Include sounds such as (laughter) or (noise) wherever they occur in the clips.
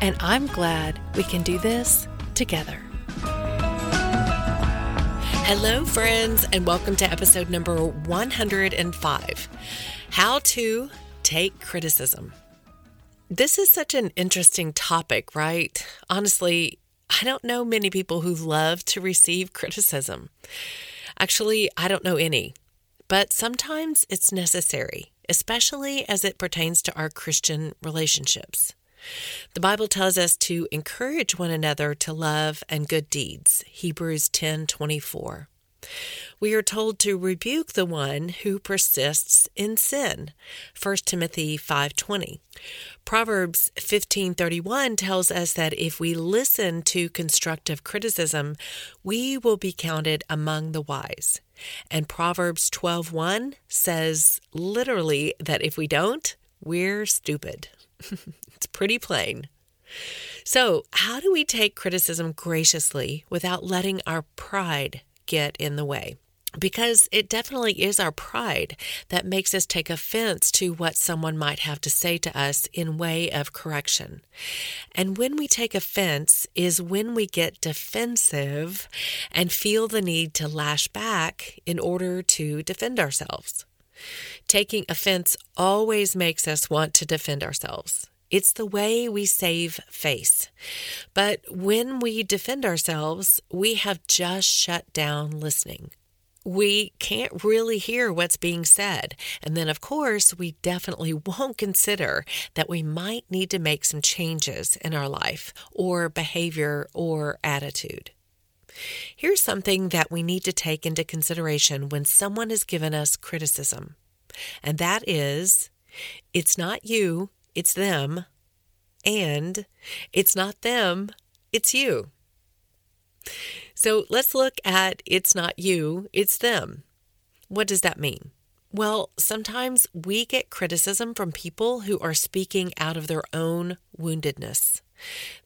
and I'm glad we can do this together. Hello, friends, and welcome to episode number 105 How to Take Criticism. This is such an interesting topic, right? Honestly, I don't know many people who love to receive criticism. Actually, I don't know any, but sometimes it's necessary, especially as it pertains to our Christian relationships. The Bible tells us to encourage one another to love and good deeds. Hebrews 10:24. We are told to rebuke the one who persists in sin. 1 Timothy 5:20. Proverbs 15:31 tells us that if we listen to constructive criticism, we will be counted among the wise. And Proverbs 12:1 says literally that if we don't, we're stupid. (laughs) it's pretty plain. So, how do we take criticism graciously without letting our pride get in the way? Because it definitely is our pride that makes us take offense to what someone might have to say to us in way of correction. And when we take offense is when we get defensive and feel the need to lash back in order to defend ourselves. Taking offense always makes us want to defend ourselves. It's the way we save face. But when we defend ourselves, we have just shut down listening. We can't really hear what's being said. And then, of course, we definitely (laughs) won't consider that we might need to make some changes in our life or behavior or attitude. Here's something that we need to take into consideration when someone has given us criticism, and that is it's not you, it's them, and it's not them, it's you. So let's look at it's not you, it's them. What does that mean? Well, sometimes we get criticism from people who are speaking out of their own woundedness.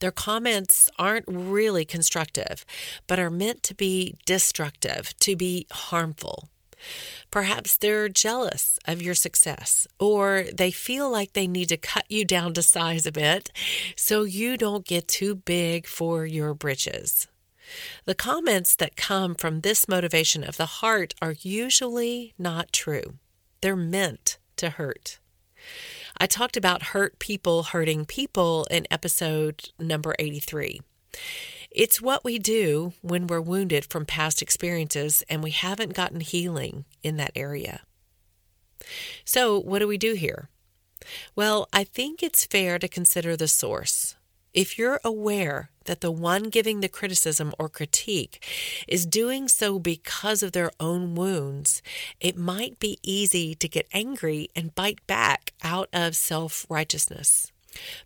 Their comments aren't really constructive, but are meant to be destructive, to be harmful. Perhaps they're jealous of your success, or they feel like they need to cut you down to size a bit so you don't get too big for your britches. The comments that come from this motivation of the heart are usually not true. They're meant to hurt. I talked about hurt people hurting people in episode number 83. It's what we do when we're wounded from past experiences and we haven't gotten healing in that area. So, what do we do here? Well, I think it's fair to consider the source. If you're aware that the one giving the criticism or critique is doing so because of their own wounds, it might be easy to get angry and bite back out of self righteousness.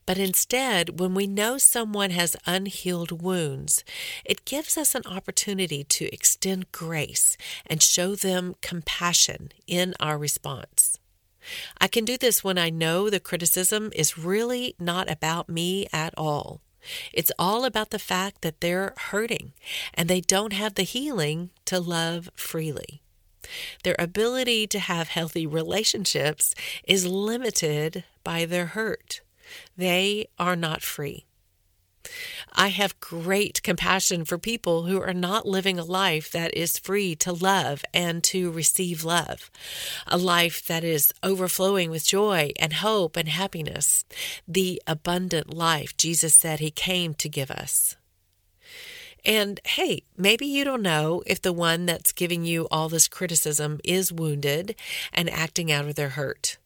But instead, when we know someone has unhealed wounds, it gives us an opportunity to extend grace and show them compassion in our response. I can do this when I know the criticism is really not about me at all. It's all about the fact that they're hurting and they don't have the healing to love freely. Their ability to have healthy relationships is limited by their hurt. They are not free. I have great compassion for people who are not living a life that is free to love and to receive love, a life that is overflowing with joy and hope and happiness, the abundant life Jesus said He came to give us. And hey, maybe you don't know if the one that's giving you all this criticism is wounded and acting out of their hurt.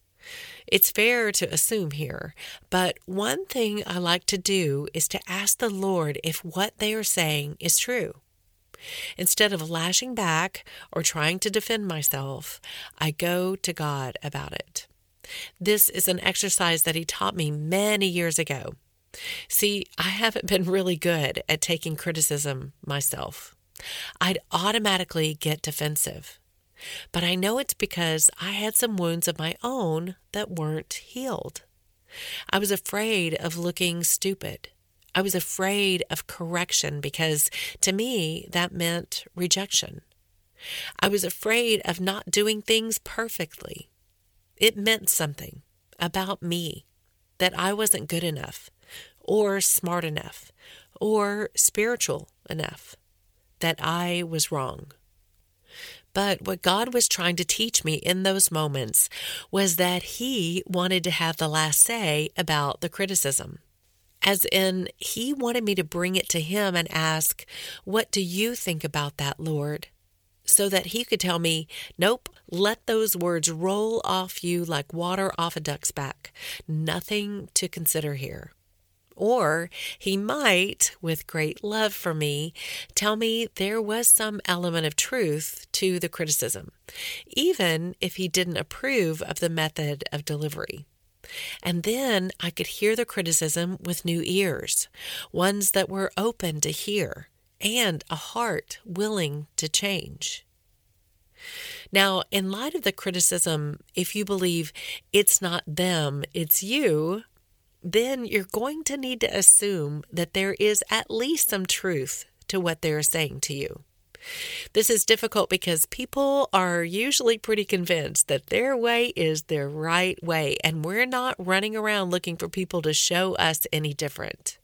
It's fair to assume here, but one thing I like to do is to ask the Lord if what they are saying is true. Instead of lashing back or trying to defend myself, I go to God about it. This is an exercise that He taught me many years ago. See, I haven't been really good at taking criticism myself. I'd automatically get defensive. But I know it's because I had some wounds of my own that weren't healed. I was afraid of looking stupid. I was afraid of correction because to me that meant rejection. I was afraid of not doing things perfectly. It meant something about me that I wasn't good enough, or smart enough, or spiritual enough, that I was wrong. But what God was trying to teach me in those moments was that He wanted to have the last say about the criticism. As in, He wanted me to bring it to Him and ask, What do you think about that, Lord? So that He could tell me, Nope, let those words roll off you like water off a duck's back. Nothing to consider here. Or he might, with great love for me, tell me there was some element of truth to the criticism, even if he didn't approve of the method of delivery. And then I could hear the criticism with new ears, ones that were open to hear, and a heart willing to change. Now, in light of the criticism, if you believe it's not them, it's you, then you're going to need to assume that there is at least some truth to what they're saying to you. This is difficult because people are usually pretty convinced that their way is their right way, and we're not running around looking for people to show us any different.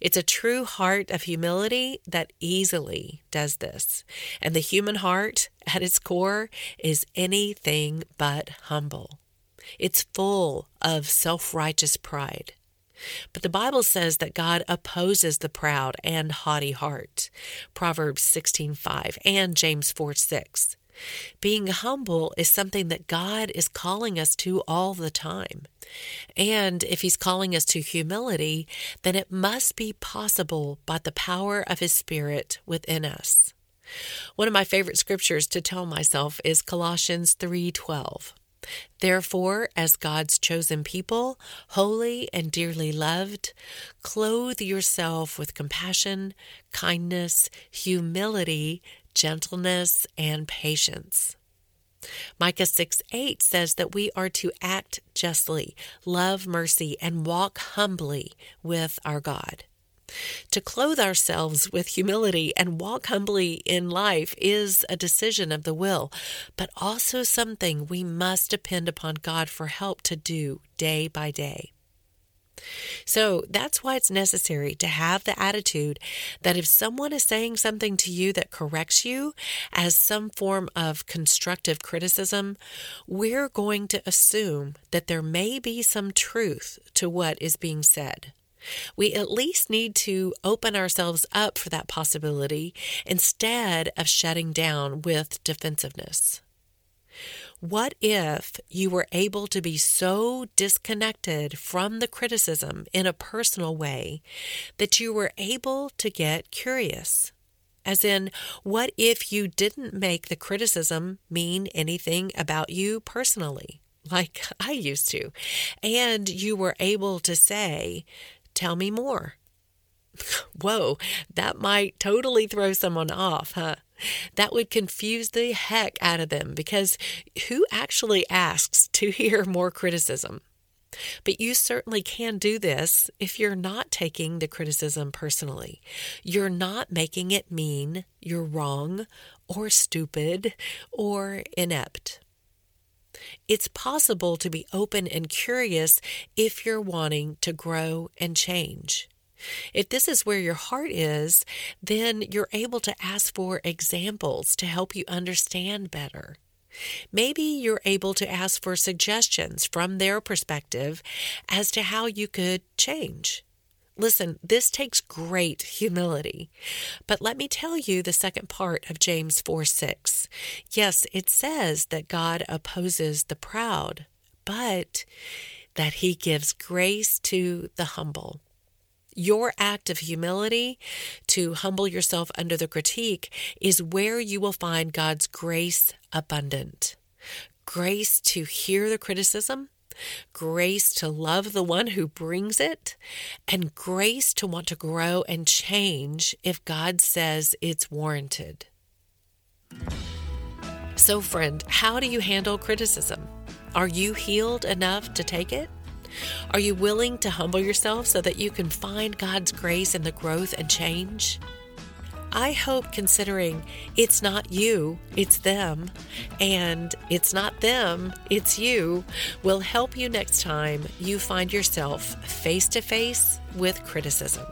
It's a true heart of humility that easily does this. And the human heart, at its core, is anything but humble. It's full of self righteous pride. But the Bible says that God opposes the proud and haughty heart. Proverbs 16:5 and James 4:6. Being humble is something that God is calling us to all the time. And if He's calling us to humility, then it must be possible by the power of His Spirit within us. One of my favorite scriptures to tell myself is Colossians 3:12. Therefore, as God's chosen people, holy and dearly loved, clothe yourself with compassion, kindness, humility, gentleness, and patience. Micah 6 8 says that we are to act justly, love mercy, and walk humbly with our God. To clothe ourselves with humility and walk humbly in life is a decision of the will, but also something we must depend upon God for help to do day by day. So that's why it's necessary to have the attitude that if someone is saying something to you that corrects you as some form of constructive criticism, we're going to assume that there may be some truth to what is being said. We at least need to open ourselves up for that possibility instead of shutting down with defensiveness. What if you were able to be so disconnected from the criticism in a personal way that you were able to get curious? As in, what if you didn't make the criticism mean anything about you personally, (laughs) like I used to, and you were able to say, Tell me more. (laughs) Whoa, that might totally throw someone off, huh? That would confuse the heck out of them because who actually asks to (laughs) hear more criticism? But you certainly can do this if you're not taking the criticism personally. You're not making it mean you're wrong or stupid or inept. It's possible to be open and curious if you're wanting to grow and change. If this is where your heart is, then you're able to ask for examples to help you understand better. Maybe you're able to ask for suggestions from their perspective as to how you could change. Listen, this takes great humility. But let me tell you the second part of James 4 6. Yes, it says that God opposes the proud, but that he gives grace to the humble. Your act of humility to humble yourself under the critique is where you will find God's grace abundant. Grace to hear the criticism, grace to love the one who brings it, and grace to want to grow and change if God says it's warranted. So, friend, how do you handle criticism? Are you healed enough to take it? Are you willing to humble yourself so that you can find God's grace in the growth and change? I hope considering it's not you, it's them, and it's not them, it's you, will help you next time you find yourself face to face with criticism.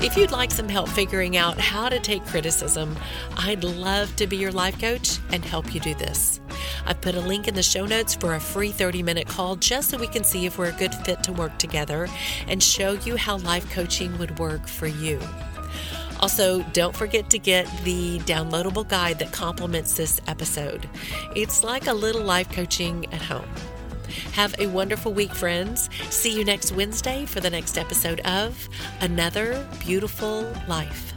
If you'd like some help figuring out how to take criticism, I'd love to be your life coach and help you do this. I've put a link in the show notes for a free 30 minute call just so we can see if we're a good fit to work together and show you how life coaching would work for you. Also, don't forget to get the downloadable guide that complements this episode. It's like a little life coaching at home. Have a wonderful week, friends. See you next Wednesday for the next episode of Another Beautiful Life.